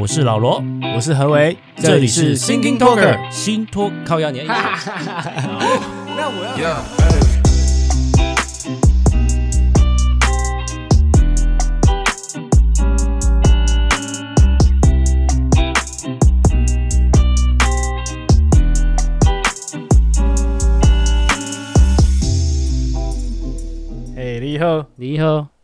我是老罗，我是何为，这里是 Thinking Talker 新托靠压年。那我要。嘿，你好，你好。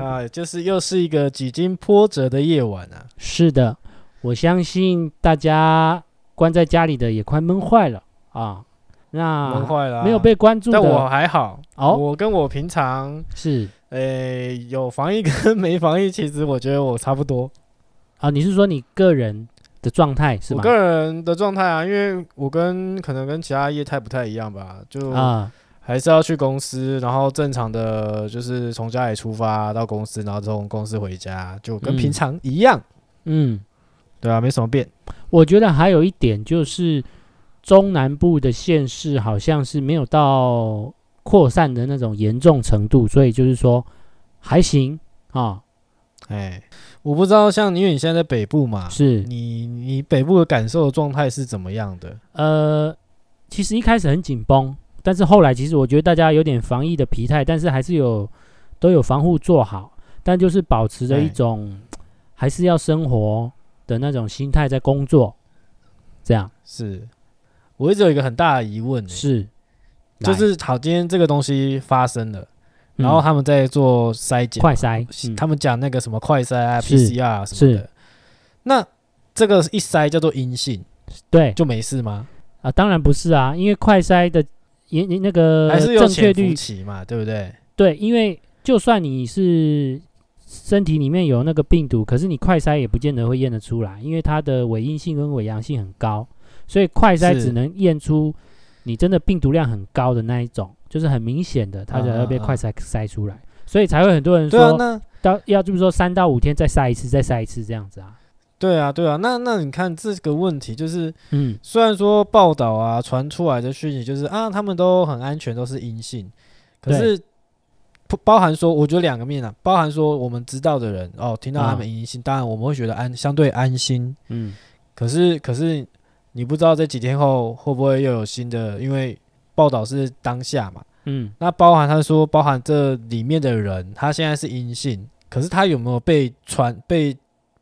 啊，就是又是一个几经波折的夜晚啊！是的，我相信大家关在家里的也快闷坏了啊。那闷坏了，没有被关注的，但我还好。哦，我跟我平常是，诶，有防疫跟没防疫，其实我觉得我差不多。啊，你是说你个人的状态是吗？我个人的状态啊，因为我跟可能跟其他业态不太一样吧，就啊。还是要去公司，然后正常的就是从家里出发到公司，然后从公司回家，就跟平常一样。嗯，对啊，没什么变。我觉得还有一点就是，中南部的县市好像是没有到扩散的那种严重程度，所以就是说还行啊。哎，我不知道，像因为你现在在北部嘛，是你你北部的感受状态是怎么样的？呃，其实一开始很紧绷。但是后来，其实我觉得大家有点防疫的疲态，但是还是有都有防护做好，但就是保持着一种还是要生活的那种心态在工作。这样。是，我一直有一个很大的疑问，是，就是好，今天这个东西发生了，然后他们在做筛检，快筛，他们讲那个什么快筛啊、PCR 什么的，那这个一筛叫做阴性，对，就没事吗？啊，当然不是啊，因为快筛的。你你那个还是有正确率期嘛，对不对？对，因为就算你是身体里面有那个病毒，可是你快筛也不见得会验得出来，因为它的伪阴性跟伪阳性很高，所以快筛只能验出你真的病毒量很高的那一种，就是很明显的，它才会被快筛筛出来，所以才会很多人说，到要就是说三到五天再筛一次，再筛一次这样子啊。对啊，对啊，那那你看这个问题就是，嗯，虽然说报道啊传出来的讯息就是啊，他们都很安全，都是阴性，可是不包含说，我觉得两个面啊，包含说我们知道的人哦，听到他们阴性，当然我们会觉得安相对安心，嗯，可是可是你不知道这几天后会不会又有新的，因为报道是当下嘛，嗯，那包含他说包含这里面的人，他现在是阴性，可是他有没有被传被？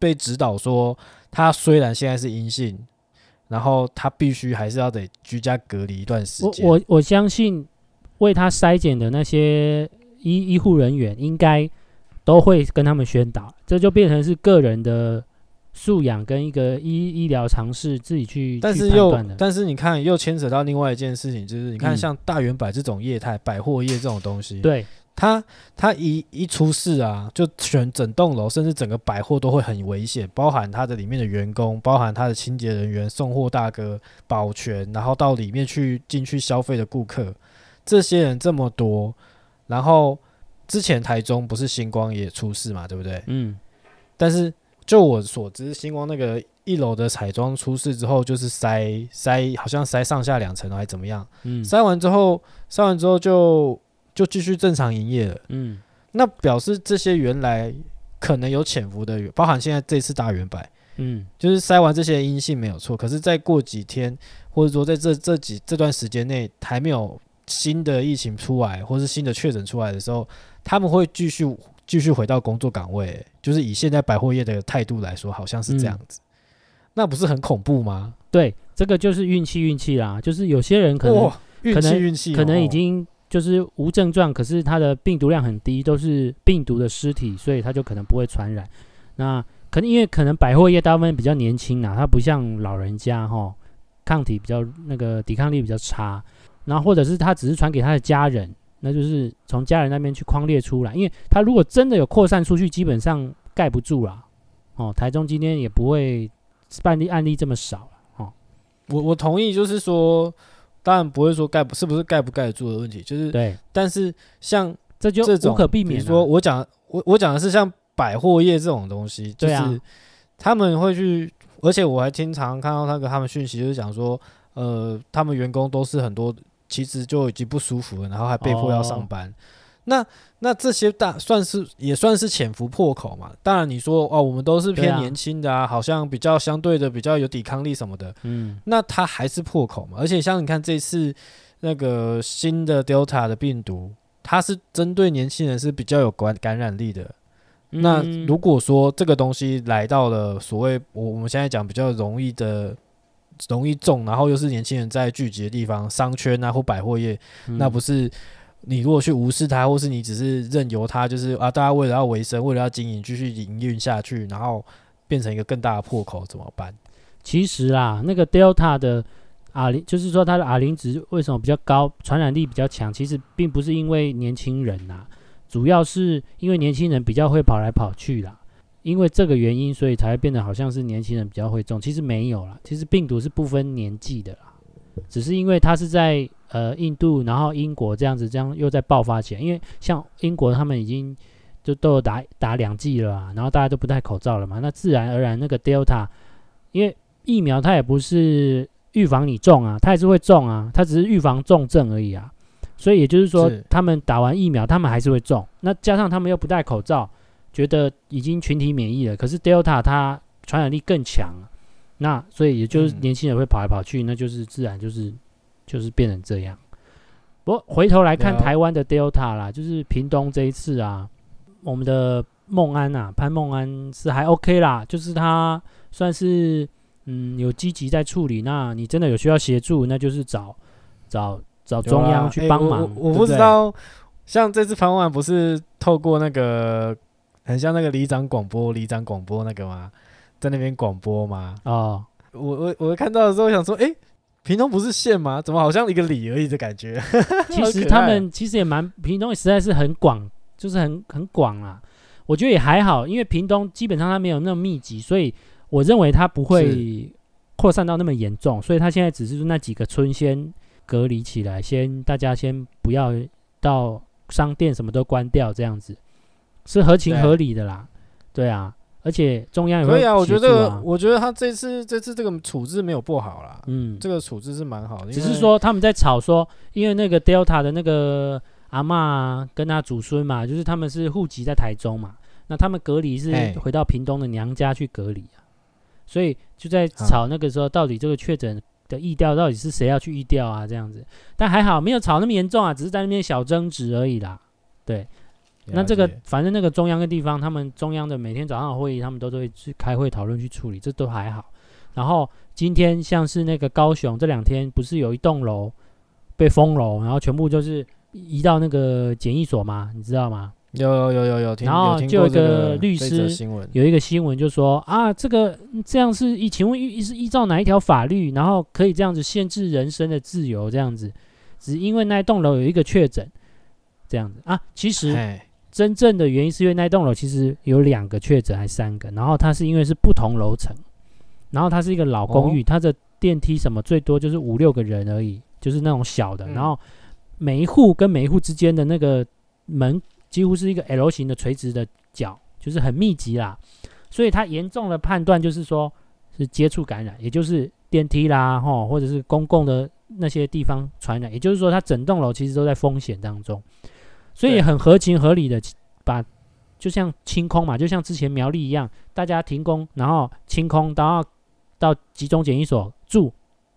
被指导说，他虽然现在是阴性，然后他必须还是要得居家隔离一段时间。我我我相信为他筛检的那些医医护人员，应该都会跟他们宣导，这就变成是个人的素养跟一个医医疗常识自己去。但是又但是你看，又牵扯到另外一件事情，就是你看像大圆百这种业态，嗯、百货业这种东西，对。他他一一出事啊，就全整栋楼，甚至整个百货都会很危险，包含他的里面的员工，包含他的清洁人员、送货大哥、保全，然后到里面去进去消费的顾客，这些人这么多，然后之前台中不是星光也出事嘛，对不对？嗯。但是就我所知，星光那个一楼的彩妆出事之后，就是塞塞，好像塞上下两层还是怎么样？嗯。塞完之后，塞完之后就。就继续正常营业了。嗯，那表示这些原来可能有潜伏的，包含现在这次大远百，嗯，就是筛完这些阴性没有错，可是再过几天，或者说在这这几这段时间内还没有新的疫情出来，或是新的确诊出来的时候，他们会继续继续回到工作岗位。就是以现在百货业的态度来说，好像是这样子，嗯，那不是很恐怖吗？对，这个就是运气运气啦，就是有些人可能运气运气可能已经。就是无症状，可是他的病毒量很低，都是病毒的尸体，所以他就可能不会传染。那可能因为可能百货业大部分比较年轻啊，他不像老人家哈，抗体比较那个抵抗力比较差。然后或者是他只是传给他的家人，那就是从家人那边去框列出来。因为他如果真的有扩散出去，基本上盖不住了。哦，台中今天也不会办例案例这么少了哦，我我同意，就是说。当然不会说盖不是不是盖不盖得住的问题，就是对。但是像这就无可避免。比如说我讲我我讲的是像百货业这种东西，就是他们会去，而且我还经常看到那个他们讯息，就是讲说，呃，他们员工都是很多其实就已经不舒服了，然后还被迫要上班。那那这些大算是也算是潜伏破口嘛？当然你说哦，我们都是偏年轻的啊，啊好像比较相对的比较有抵抗力什么的。嗯，那它还是破口嘛？而且像你看这次那个新的 Delta 的病毒，它是针对年轻人是比较有感感染力的。嗯、那如果说这个东西来到了所谓我我们现在讲比较容易的容易中，然后又是年轻人在聚集的地方，商圈啊或百货业，嗯、那不是？你如果去无视它，或是你只是任由它，就是啊，大家为了要维生，为了要经营，继续营运下去，然后变成一个更大的破口，怎么办？其实啊，那个 Delta 的 R 零，就是说它的 R 零值为什么比较高，传染力比较强？其实并不是因为年轻人呐，主要是因为年轻人比较会跑来跑去啦，因为这个原因，所以才会变得好像是年轻人比较会中。其实没有啦，其实病毒是不分年纪的啦，只是因为它是在。呃，印度，然后英国这样子，这样又在爆发起来。因为像英国，他们已经就都有打打两剂了啊，然后大家都不戴口罩了嘛。那自然而然，那个 Delta，因为疫苗它也不是预防你中啊，它还是会中啊，它只是预防重症而已啊。所以也就是说，他们打完疫苗，他们还是会中。那加上他们又不戴口罩，觉得已经群体免疫了。可是 Delta 它传染力更强，那所以也就是年轻人会跑来跑去，那就是自然就是。就是变成这样，不过回头来看台湾的 Delta 啦，就是屏东这一次啊，我们的孟安啊，潘孟安是还 OK 啦，就是他算是嗯有积极在处理。那你真的有需要协助，那就是找找找中央去帮忙。我我不知道，像这次潘孟安不是透过那个很像那个里长广播，里长广播那个吗？在那边广播吗？哦，我我我看到的时候想说，哎。屏东不是县吗？怎么好像一个里而已的感觉？其实他们其实也蛮屏东，实在是很广，就是很很广啦。我觉得也还好，因为屏东基本上它没有那么密集，所以我认为它不会扩散到那么严重。所以它现在只是那几个村先隔离起来，先大家先不要到商店什么都关掉，这样子是合情合理的啦。对，对啊。而且中央也会、啊、可以啊，我觉得，我觉得他这次这次这个处置没有不好啦，嗯，这个处置是蛮好的。只是说他们在吵说，因为那个 Delta 的那个阿嬷跟他祖孙嘛，就是他们是户籍在台中嘛，那他们隔离是回到屏东的娘家去隔离啊，所以就在吵那个时候，到底这个确诊的意调到底是谁要去意调啊？这样子，但还好没有吵那么严重啊，只是在那边小争执而已啦，对。那这个反正那个中央跟地方，他们中央的每天早上的会议，他们都都会去开会讨论去处理，这都还好。然后今天像是那个高雄这两天不是有一栋楼被封楼，然后全部就是移到那个检疫所吗？你知道吗？有有有有有。然后就有一个律师有一个新闻就说啊，这个这样是依请问依是依照哪一条法律，然后可以这样子限制人身的自由这样子？只因为那栋楼有一个确诊这样子啊，其实。真正的原因是因为那栋楼其实有两个确诊，还三个，然后它是因为是不同楼层，然后它是一个老公寓，哦、它的电梯什么最多就是五六个人而已，就是那种小的，嗯、然后每一户跟每一户之间的那个门几乎是一个 L 型的垂直的角，就是很密集啦，所以它严重的判断就是说是接触感染，也就是电梯啦，吼，或者是公共的那些地方传染，也就是说它整栋楼其实都在风险当中。所以很合情合理的把，就像清空嘛，就像之前苗栗一样，大家停工，然后清空，然后到集中检疫所住。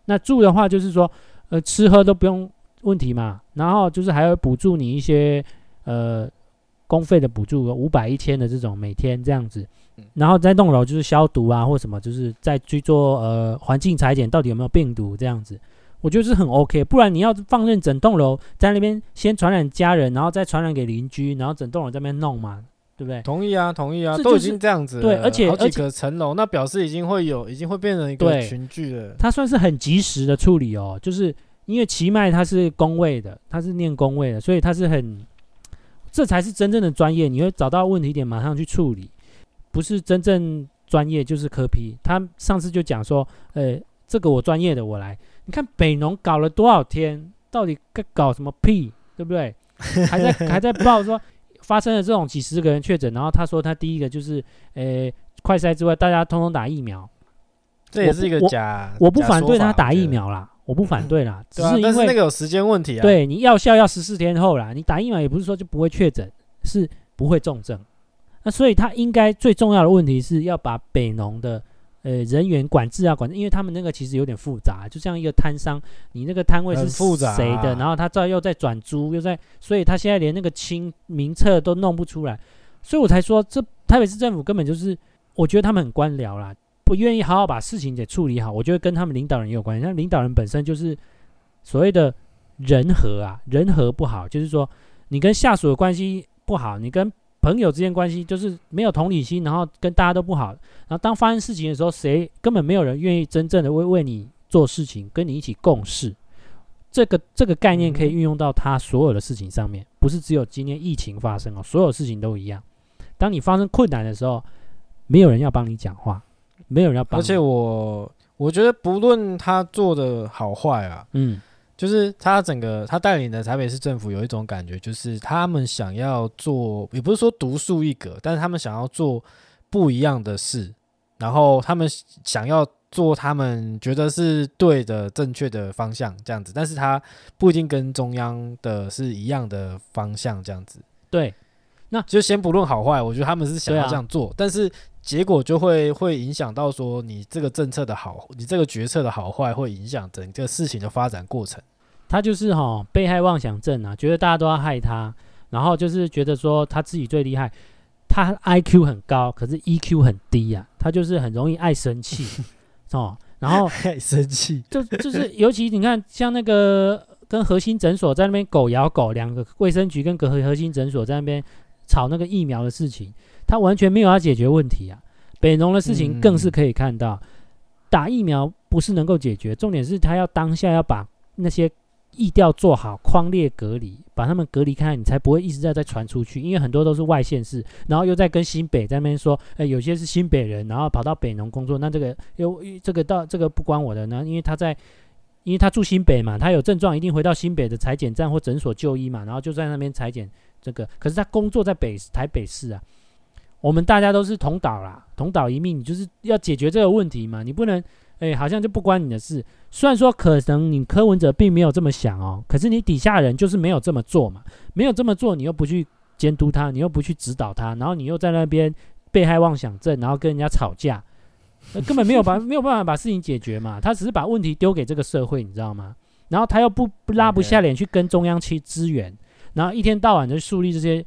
那住的话，就是说，呃，吃喝都不用问题嘛。然后就是还要补助你一些呃公费的补助，五百一千的这种每天这样子。然后在栋楼就是消毒啊，或什么，就是再去做呃环境裁剪，到底有没有病毒这样子。我觉得是很 OK，不然你要放任整栋楼在那边先传染家人，然后再传染给邻居，然后整栋楼在那边弄嘛，对不对？同意啊，同意啊，都已经这样子了。对，而且好几个层楼，那表示已经会有，已经会变成一个群聚了。它算是很及时的处理哦，就是因为奇迈它是工位的，它是念工位的，所以它是很，这才是真正的专业。你会找到问题点马上去处理，不是真正专业就是科批。他上次就讲说，呃，这个我专业的我来。你看北农搞了多少天，到底该搞什么屁，对不对？还在还在报说发生了这种几十个人确诊，然后他说他第一个就是，呃，快筛之外，大家通通打疫苗，这也是一个假。我，我不反对他打疫苗啦，我不反对啦，只是因为那个有时间问题啊。，对你药效要十四天后啦，你打疫苗也不是说就不会确诊，是不会重症。那所以他应该最重要的问题是要把北农的呃人员管制啊管制，因为他们那个其实有点复杂，就像一个摊商，你那个摊位是谁的，然后他再又在转租，又在，所以他现在连那个清名册都弄不出来，所以我才说这台北市政府根本就是，我觉得他们很官僚啦。不愿意好好把事情给处理好，我觉得跟他们领导人也有关系。像领导人本身就是所谓的人和啊，人和不好，就是说你跟下属的关系不好，你跟朋友之间关系就是没有同理心，然后跟大家都不好。然后当发生事情的时候，谁根本没有人愿意真正的为为你做事情，跟你一起共事。这个这个概念可以运用到他所有的事情上面，不是只有今天疫情发生哦，所有事情都一样。当你发生困难的时候，没有人要帮你讲话。没有人要帮，而且我我觉得不论他做的好坏啊，嗯，就是他整个他带领的台北市政府有一种感觉，就是他们想要做，也不是说独树一格，但是他们想要做不一样的事，然后他们想要做他们觉得是对的、正确的方向这样子，但是他不一定跟中央的是一样的方向这样子。对，那就先不论好坏，我觉得他们是想要这样做，但是。结果就会会影响到说你这个政策的好，你这个决策的好坏会影响整个事情的发展过程。他就是哈、哦、被害妄想症啊，觉得大家都要害他，然后就是觉得说他自己最厉害，他 IQ 很高，可是 EQ 很低呀、啊，他就是很容易爱生气 哦，然后 爱生气，就就是尤其你看像那个跟核心诊所在那边狗咬狗，两个卫生局跟核核心诊所在那边吵那个疫苗的事情。他完全没有要解决问题啊！北农的事情更是可以看到，嗯、打疫苗不是能够解决，重点是他要当下要把那些疫调做好，框列隔离，把他们隔离开，你才不会一直在在传出去。因为很多都是外县市，然后又在跟新北在那边说，哎，有些是新北人，然后跑到北农工作，那这个又这个到这个不关我的呢，因为他在，因为他住新北嘛，他有症状一定回到新北的裁剪站或诊所就医嘛，然后就在那边裁剪这个，可是他工作在北台北市啊。我们大家都是同岛啦，同岛一命，你就是要解决这个问题嘛。你不能，哎，好像就不关你的事。虽然说可能你柯文哲并没有这么想哦，可是你底下人就是没有这么做嘛。没有这么做，你又不去监督他，你又不去指导他，然后你又在那边被害妄想症，然后跟人家吵架，根本没有办 没有办法把事情解决嘛。他只是把问题丢给这个社会，你知道吗？然后他又不不拉不下脸去跟中央去支援，然后一天到晚的树立这些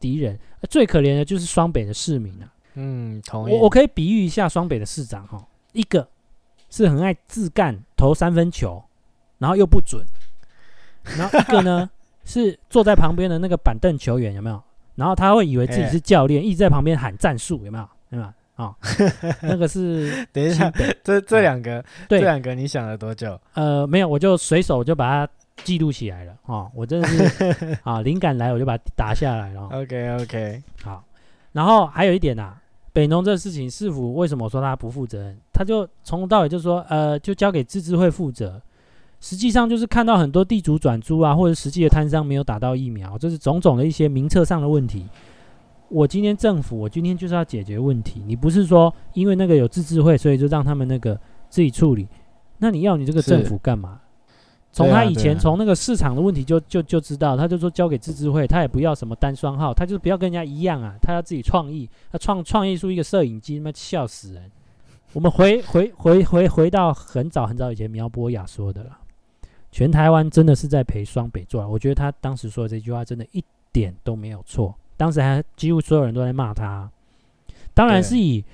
敌人。最可怜的就是双北的市民啊！嗯，同意。我我可以比喻一下双北的市长哈，一个是很爱自干投三分球，然后又不准；然后一个呢 是坐在旁边的那个板凳球员，有没有？然后他会以为自己是教练，一直在旁边喊战术，有没有？对吧？啊，那个是等一下，这这两个，对，这两个你想了多久？呃，没有，我就随手就把它。记录起来了哦，我真的是 啊，灵感来我就把它打下来了。OK OK，好，然后还有一点呐、啊，北农这个事情，市府为什么说他不负责任？他就从头到尾就说，呃，就交给自治会负责。实际上就是看到很多地主转租啊，或者实际的摊商没有打到疫苗，这是种种的一些名册上的问题。我今天政府，我今天就是要解决问题。你不是说因为那个有自治会，所以就让他们那个自己处理？那你要你这个政府干嘛？从他以前从那个市场的问题就就就知道，他就说交给自治会，他也不要什么单双号，他就是不要跟人家一样啊，他要自己创意，他创创意出一个摄影机，他妈笑死人。我们回回回回回到很早很早以前苗博雅说的了，全台湾真的是在陪双北做，我觉得他当时说的这句话真的一点都没有错，当时还几乎所有人都在骂他，当然是以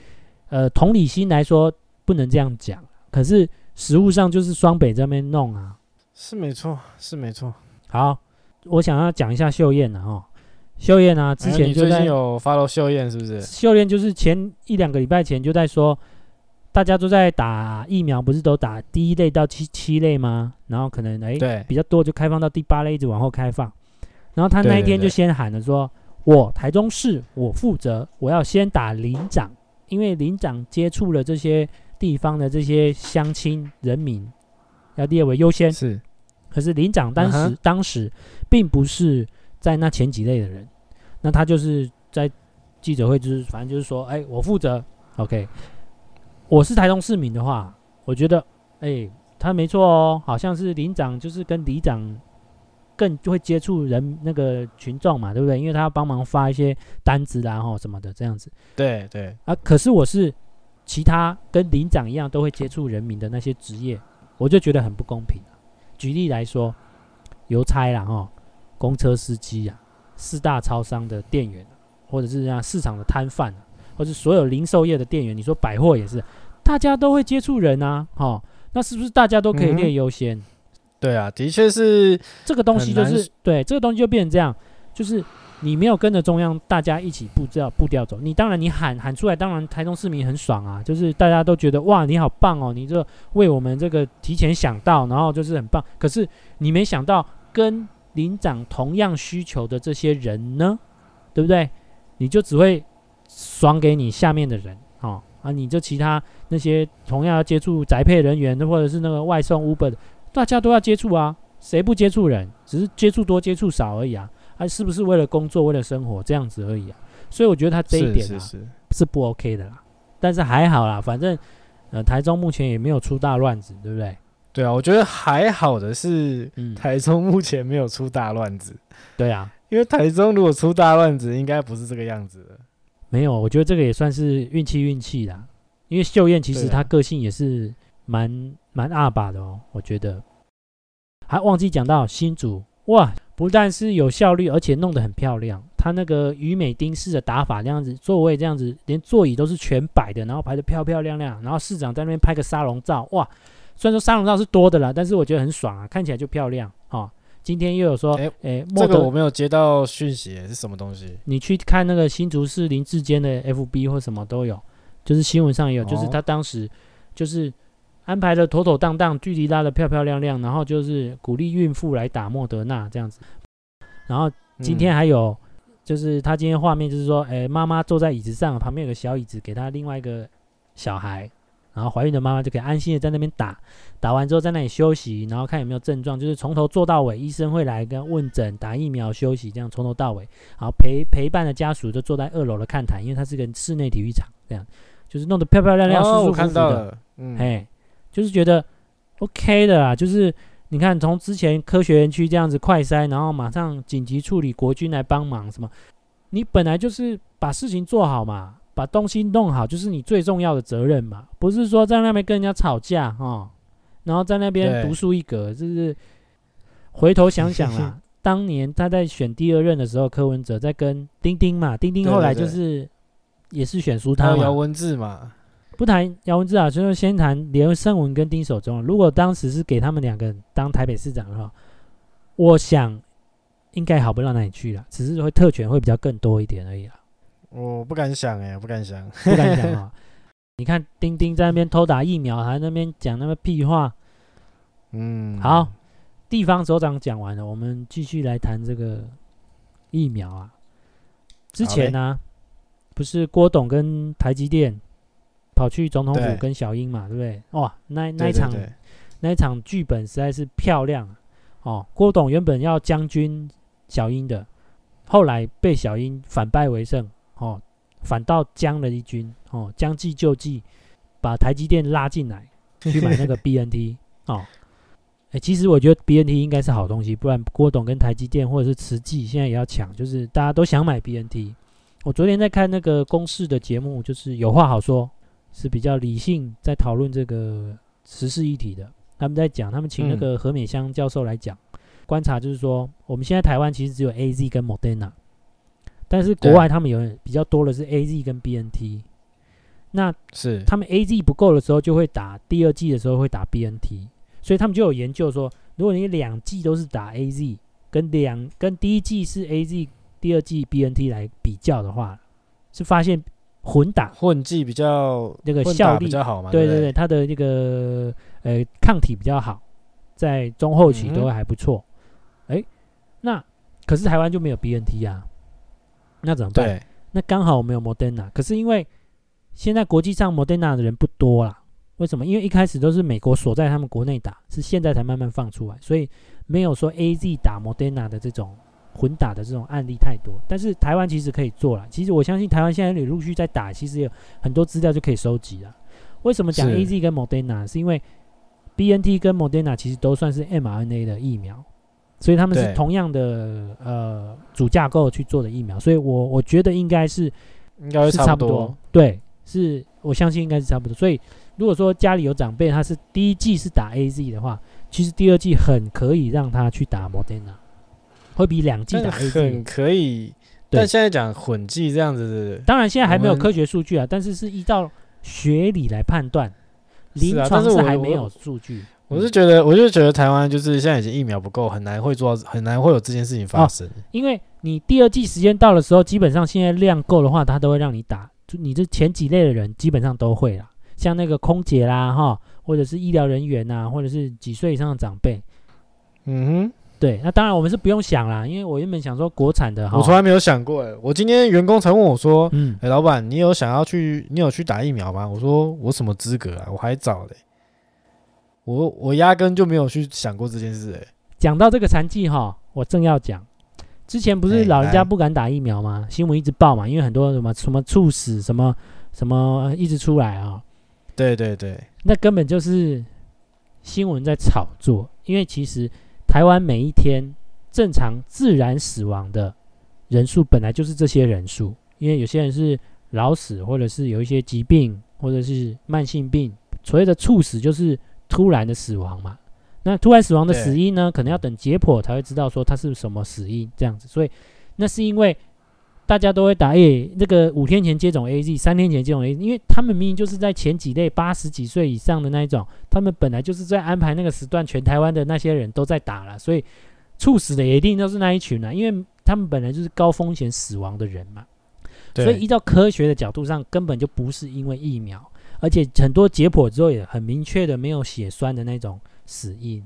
呃同理心来说不能这样讲，可是实物上就是双北这边弄啊。是没错，是没错。好，我想要讲一下秀燕呐，哈，秀燕啊，之前就在、哎、最近有 follow 秀燕是不是？秀燕就是前一两个礼拜前就在说，大家都在打疫苗，不是都打第一类到七七类吗？然后可能哎，对，比较多就开放到第八类，一直往后开放。然后他那一天就先喊了说，我台中市我负责，我要先打林长，因为林长接触了这些地方的这些乡亲人民。要列为优先是，可是林长当时、uh -huh. 当时并不是在那前几类的人，那他就是在记者会就是反正就是说，哎，我负责，OK，我是台中市民的话，我觉得，哎，他没错哦，好像是林长就是跟里长更就会接触人那个群众嘛，对不对？因为他要帮忙发一些单子啦，吼什么的这样子。对对啊，可是我是其他跟领长一样都会接触人民的那些职业，我就觉得很不公平。举例来说，邮差啦，哈，公车司机啊，四大超商的店员，或者是像市场的摊贩，或者是所有零售业的店员，你说百货也是，大家都会接触人啊，吼，那是不是大家都可以列优先？嗯对啊，的确是这个东西，就是对这个东西就变成这样，就是你没有跟着中央大家一起步调步调走，你当然你喊喊出来，当然台中市民很爽啊，就是大家都觉得哇你好棒哦，你这为我们这个提前想到，然后就是很棒。可是你没想到跟领长同样需求的这些人呢，对不对？你就只会爽给你下面的人哦啊，你就其他那些同样要接触宅配人员或者是那个外送 Uber。大家都要接触啊，谁不接触人？只是接触多接触少而已啊，还是不是为了工作、为了生活这样子而已啊？所以我觉得他这一点啊是，不 OK 的啦。但是还好啦，反正呃台中目前也没有出大乱子，对不对？对啊，我觉得还好的是，台中目前没有出大乱子。嗯、对啊，因为台中如果出大乱子，应该不是这个样子的。没有，我觉得这个也算是运气运气啦。因为秀燕其实她个性也是蛮。蛮二把的哦，我觉得。还忘记讲到新竹哇，不但是有效率，而且弄得很漂亮。它那个于美丁式的打法，这样子座位这样子，连座椅都是全摆的，然后排得漂漂亮亮。然后市长在那边拍个沙龙照，哇！虽然说沙龙照是多的啦，但是我觉得很爽啊，看起来就漂亮哦。今天又有说，哎、欸欸，这个我没有接到讯息，是什么东西？你去看那个新竹市林志坚的 FB 或什么都有，就是新闻上也有，哦、就是他当时就是。安排的妥妥当当，距离拉的漂漂亮亮，然后就是鼓励孕妇来打莫德纳这样子。然后今天还有，就是他今天画面就是说，哎、欸，妈妈坐在椅子上，旁边有个小椅子，给她另外一个小孩，然后怀孕的妈妈就可以安心的在那边打，打完之后在那里休息，然后看有没有症状，就是从头做到尾，医生会来跟问诊、打疫苗、休息，这样从头到尾。然后陪陪伴的家属就坐在二楼的看台，因为它是个室内体育场，这样就是弄得漂漂亮亮、舒舒服服的。嗯，嘿。就是觉得 OK 的啦，就是你看从之前科学园区这样子快筛，然后马上紧急处理，国军来帮忙什么？你本来就是把事情做好嘛，把东西弄好，就是你最重要的责任嘛，不是说在那边跟人家吵架哈，然后在那边独树一格，就是回头想想啦，当年他在选第二任的时候，柯文哲在跟丁丁嘛，丁丁后来就是也是选输他嘛，姚文智嘛。不谈姚文智啊，就是先谈连胜文跟丁守中。如果当时是给他们两个当台北市长的话，我想应该好不到哪里去了，只是会特权会比较更多一点而已啦。我不敢想哎、欸，不敢想，不敢想啊！你看丁丁在那边偷打疫苗，还在那边讲那么屁话。嗯，好，地方首长讲完了，我们继续来谈这个疫苗啊。之前呢、啊，不是郭董跟台积电。跑去总统府跟小英嘛，对，不对？哇，那那一场那一场剧本实在是漂亮哦。郭董原本要将军小英的，后来被小英反败为胜哦，反倒将了一军哦，将计就计，把台积电拉进来去买那个 BNT 哦。哎，其实我觉得 BNT 应该是好东西，不然郭董跟台积电或者是慈济现在也要抢，就是大家都想买 BNT。我昨天在看那个公视的节目，就是有话好说。是比较理性在讨论这个时事议题的。他们在讲，他们请那个何美香教授来讲、嗯、观察，就是说我们现在台湾其实只有 A Z 跟 Moderna，但是国外他们有比较多的是 A Z 跟 B N T。那是他们 A Z 不够的时候，就会打第二季的时候会打 B N T，所以他们就有研究说，如果你两季都是打 A Z，跟两跟第一季是 A Z，第二季 B N T 来比较的话，是发现。混打混剂比较那个效力比较好嘛？对对对，它的那个呃抗体比较好，在中后期都还不错。哎、嗯，那可是台湾就没有 BNT 啊，那怎么办？那刚好我们有 Moderna，可是因为现在国际上 Moderna 的人不多啦。为什么？因为一开始都是美国锁在他们国内打，是现在才慢慢放出来，所以没有说 AZ 打 Moderna 的这种。混打的这种案例太多，但是台湾其实可以做了。其实我相信台湾现在也陆续在打，其实有很多资料就可以收集了。为什么讲 AZ 跟 Moderna？是，是因为 BNT 跟 Moderna 其实都算是 mRNA 的疫苗，所以他们是同样的呃主架构去做的疫苗，所以我我觉得应该是应该会是差不不多，对，是我相信应该是差不多。所以如果说家里有长辈他是第一季是打 AZ 的话，其实第二季很可以让他去打 Moderna，会比两剂打很 AZ。可以。但现在讲混剂这样子的，当然现在还没有科学数据啊，但是是依照学理来判断，临床但是还没有数据。我是觉得，我就觉得台湾就是现在已经疫苗不够，很难会做，很难会有这件事情发生。因为你第二季时间到的时候，基本上现在量够的话，他都会让你打。就你这前几类的人，基本上都会啦，像那个空姐啦，哈，或者是医疗人员呐，或者是几岁以上的长辈。嗯对，那当然我们是不用想啦，因为我原本想说国产的，哈，我从来没有想过，哎，我今天员工才问我说，嗯，哎，老板，你有想要去，你有去打疫苗吗？我说我什么资格啊，我还早嘞，我我压根就没有去想过这件事，哎，讲到这个残疾哈，我正要讲，之前不是哎老人家不敢打疫苗吗？新闻一直报嘛，因为很多什么什么猝死什么什么一直出来啊，对对对，那根本就是新闻在炒作，因为其实台湾每一天正常自然死亡的人数本来就是这些人数，因为有些人是老死，或者是有一些疾病，或者是慢性病，所谓的猝死就是突然的死亡嘛。那突然死亡的死因呢，可能要等解剖才会知道说他是什么死因这样子。所以那是因为大家都会打，诶，那个五天前接种 AZ，三天前接种 AZ，因为他们明明就是在前几类八十几岁以上的那一种，他们本来就是在安排那个时段，全台湾的那些人都在打了，所以猝死的也一定都是那一群啊，因为他们本来就是高风险死亡的人嘛。所以依照科学的角度上，根本就不是因为疫苗，而且很多解剖之后也很明确的没有血栓的那种死因。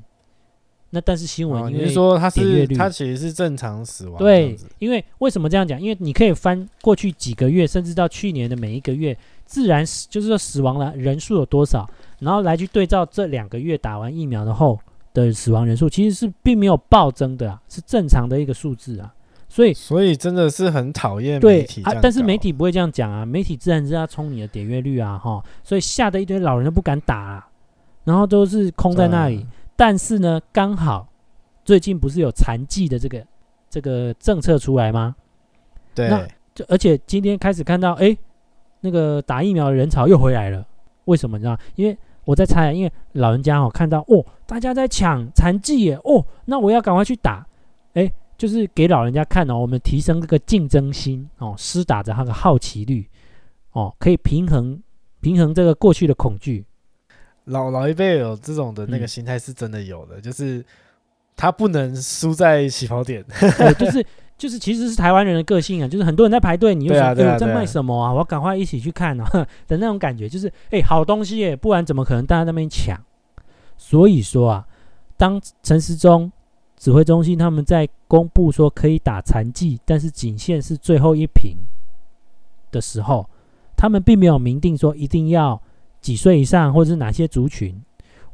那但是新闻哦因为、你是说他点阅率是它其实是正常死亡，对，因为为什么这样讲？因为你可以翻过去几个月，甚至到去年的每一个月，自然死就是说死亡了人数有多少，然后来去对照这两个月打完疫苗的后的死亡人数，其实是并没有暴增的啊，是正常的一个数字啊。所以所以真的是很讨厌媒体，啊但是媒体不会这样讲啊，媒体自然是要冲你的点阅率啊，哈，所以吓得一堆老人都不敢打啊，然后都是空在那里。嗯但是呢，刚好最近不是有残疾的这个这个政策出来吗？对那就而且今天开始看到，哎，那个打疫苗的人潮又回来了。为什么你知道？因为我在猜，因为老人家哦看到哦，大家在抢残疾耶，哦，那我要赶快去打，哎，就是给老人家看哦，我们提升这个竞争心哦，施打着他的好奇率哦，可以平衡平衡这个过去的恐惧。老老一辈有这种的那个嗯心态是真的有的，就是他不能输在起跑点。对，就是就是，其实是台湾人的个性啊，就是很多人在排队，你又想，哎、我在卖什么啊？我要赶快一起去看啊 的那种感觉，就是哎、好东西耶，不然怎么可能大家在那边抢？所以说啊，当陈时中指挥中心他们在公布说可以打残剂，但是仅限是最后一瓶的时候，他们并没有明定说一定要几岁以上或者是哪些族群。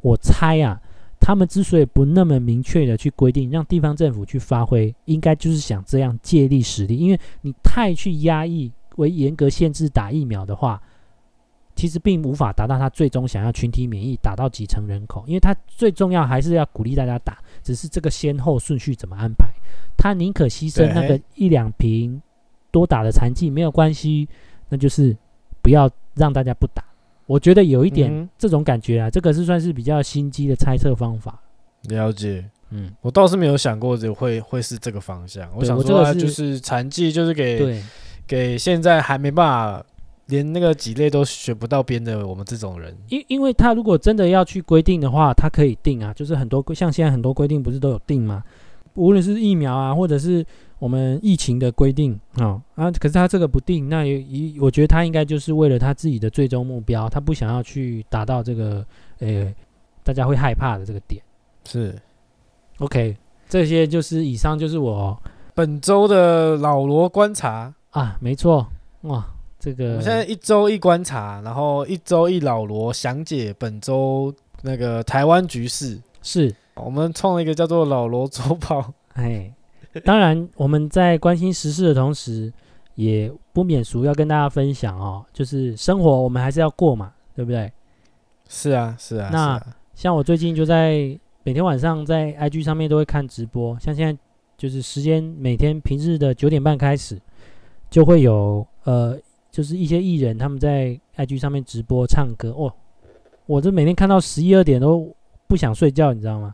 我猜啊。他们之所以不那么明确的去规定，让地方政府去发挥，应该就是想这样借力使力。因为你太去压抑、为严格限制打疫苗的话，其实并无法达到他最终想要群体免疫，打到几成人口。因为他最重要还是要鼓励大家打，只是这个先后顺序怎么安排。他宁可牺牲那个一两瓶多打的残疾没有关系，那就是不要让大家不打。我觉得有一点这种感觉啊，嗯、这个是算是比较心机的猜测方法。了解，嗯，我倒是没有想过这会会是这个方向。我想说，就是残疾就是给对给现在还没办法连那个几类都学不到边的我们这种人。因因为他如果真的要去规定的话，他可以定啊，就是很多像现在很多规定不是都有定吗？无论是疫苗啊，或者是我们疫情的规定啊啊，可是他这个不定，那也一我觉得他应该就是为了他自己的最终目标，他不想要去达到这个呃大家会害怕的这个点。是，OK，这些就是以上就是我本周的老罗观察。啊，没错，哇，这个我现在一周一观察，然后一周一老罗详解本周那个台湾局势。是。我们创了一个叫做“老罗周报 ”。哎，当然我们在关心时事的同时，也不免俗要跟大家分享哦，就是生活我们还是要过嘛，对不对？是啊，是啊。那像我最近就在每天晚上在 IG 上面都会看直播，像现在就是时间每天平日的九点半开始，就会有呃，就是一些艺人他们在 IG 上面直播唱歌哦。我这每天看到十一二点都不想睡觉，你知道吗？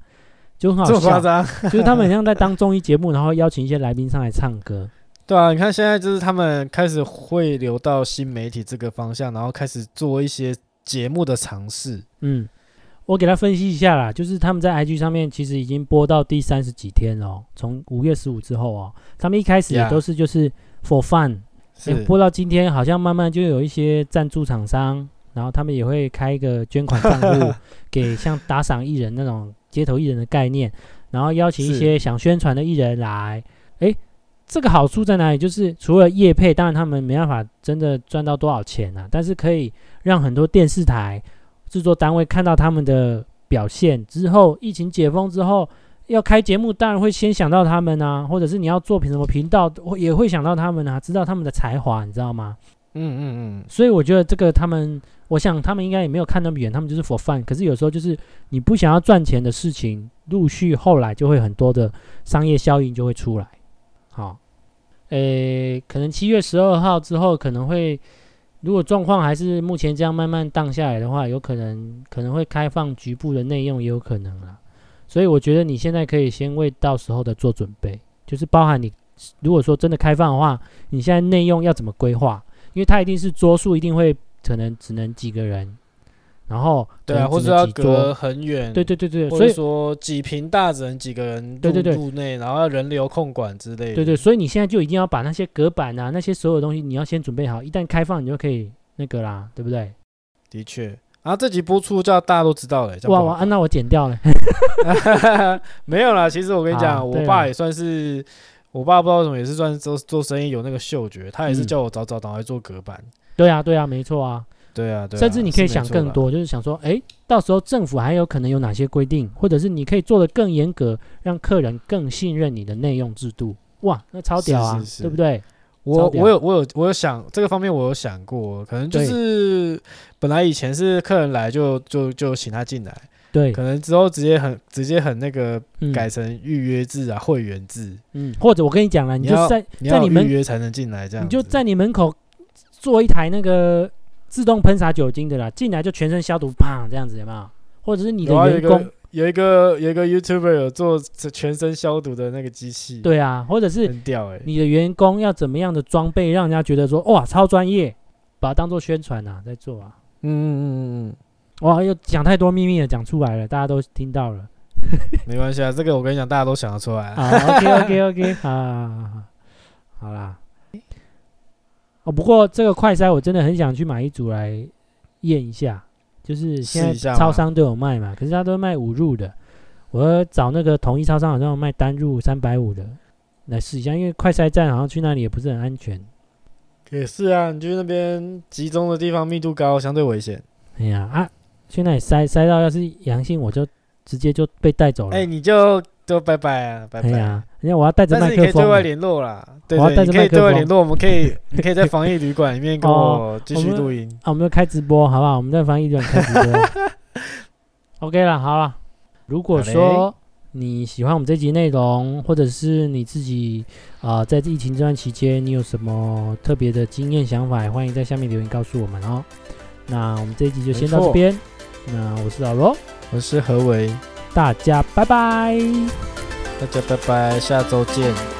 就很好笑，这么夸张？就是他们很像在当综艺节目，然后邀请一些来宾上来唱歌。对啊，你看现在就是他们开始会流到新媒体这个方向，然后开始做一些节目的尝试。嗯，我给他分析一下啦，就是他们在 IG 上面其实已经播到第三十几天了，从五月十五之后哦，他们一开始也都是就是 for fun，欸，播到今天好像慢慢就有一些赞助厂商，然后他们也会开一个捐款账户，给像打赏艺人那种街头艺人的概念，然后邀请一些想宣传的艺人来，诶。这个好处在哪里？就是除了业配，当然他们没办法真的赚到多少钱啊，但是可以让很多电视台制作单位看到他们的表现之后，疫情解封之后要开节目，当然会先想到他们啊，或者是你要做什么频道，也会想到他们啊，知道他们的才华，你知道吗？嗯嗯嗯。所以我觉得这个他们，我想他们应该也没有看那么远，他们就是 for fun。可是有时候就是你不想要赚钱的事情，陆续后来就会很多的商业效应就会出来。好，诶，可能七月十二号之后可能会，如果状况还是目前这样慢慢荡下来的话，有可能可能会开放局部的内用，也有可能啦。所以我觉得你现在可以先为到时候的做准备，就是包含你如果说真的开放的话，你现在内用要怎么规划？因为它一定是桌数一定会可能只能几个人。然后对啊，或者要隔很远，对对对对，所以说几平大只能几个人入对对对入内，然后要人流控管之类的。对对，所以你现在就一定要把那些隔板啊，那些所有东西你要先准备好，一旦开放你就可以那个啦，对不对？的确，然后这集播出叫大家都知道了。哇哇，那我剪掉了。没有啦，其实我跟你讲，我爸也算是，我爸不知道为什么也是算做做生意有那个嗅觉，他也是叫我早早赶快做隔板。对啊对啊，没错啊。对啊，对啊，甚至你可以想更多，是就是想说，哎，到时候政府还有可能有哪些规定，或者是你可以做的更严格，让客人更信任你的内用制度。哇，那超屌啊，是是是对不对？我我有我有我有想这个方面，我有想过，可能就是本来以前是客人来就就就请他进来，对，可能之后直接很直接很那个改成预约制啊，嗯、会员制，嗯，或者我跟你讲了，你就在你在你们预约才能进来，这样，你就在你门口做一台那个。自动喷洒酒精的啦，进来就全身消毒，砰，这样子有没有？或者是你的员工有一个有一个 YouTuber 有做全身消毒的那个机器，对啊，或者是你的员工要怎么样的装备，让人家觉得说哇超专业，把它当做宣传啊，在做啊。嗯嗯嗯嗯嗯，哇，又讲太多秘密了，讲出来了，大家都听到了。没关系啊，这个我跟你讲，大家都想得出来。好，OK OK OK，好，好啦。哦，不过这个快筛我真的很想去买一组来验一下，就是现在超商都有卖嘛，可是他都卖五入的，我要找那个统一超商好像有卖单入三百五的来试一下，因为快筛站好像去那里也不是很安全。也是啊，你去那边集中的地方密度高，相对危险。哎呀啊，去那里筛筛到要是阳性，我就直接就被带走了。哎，你就。都拜拜啊，拜拜啊！人家我要带着麦克风，但是你可以对外联络啦。对，对，对，你可以对外联络，我们可以，你可以在防疫旅馆里面跟我继续录音。啊，我们就开直播，好不好？我们在防疫旅馆开直播。OK 了，好了。如果说你喜欢我们这集内容，或者是你自己啊、呃，在疫情这段期间，你有什么特别的经验想法，欢迎在下面留言告诉我们哦。那我们这一集就先到这边。那我是老罗，我是何为。大家拜拜，大家拜拜，下周见。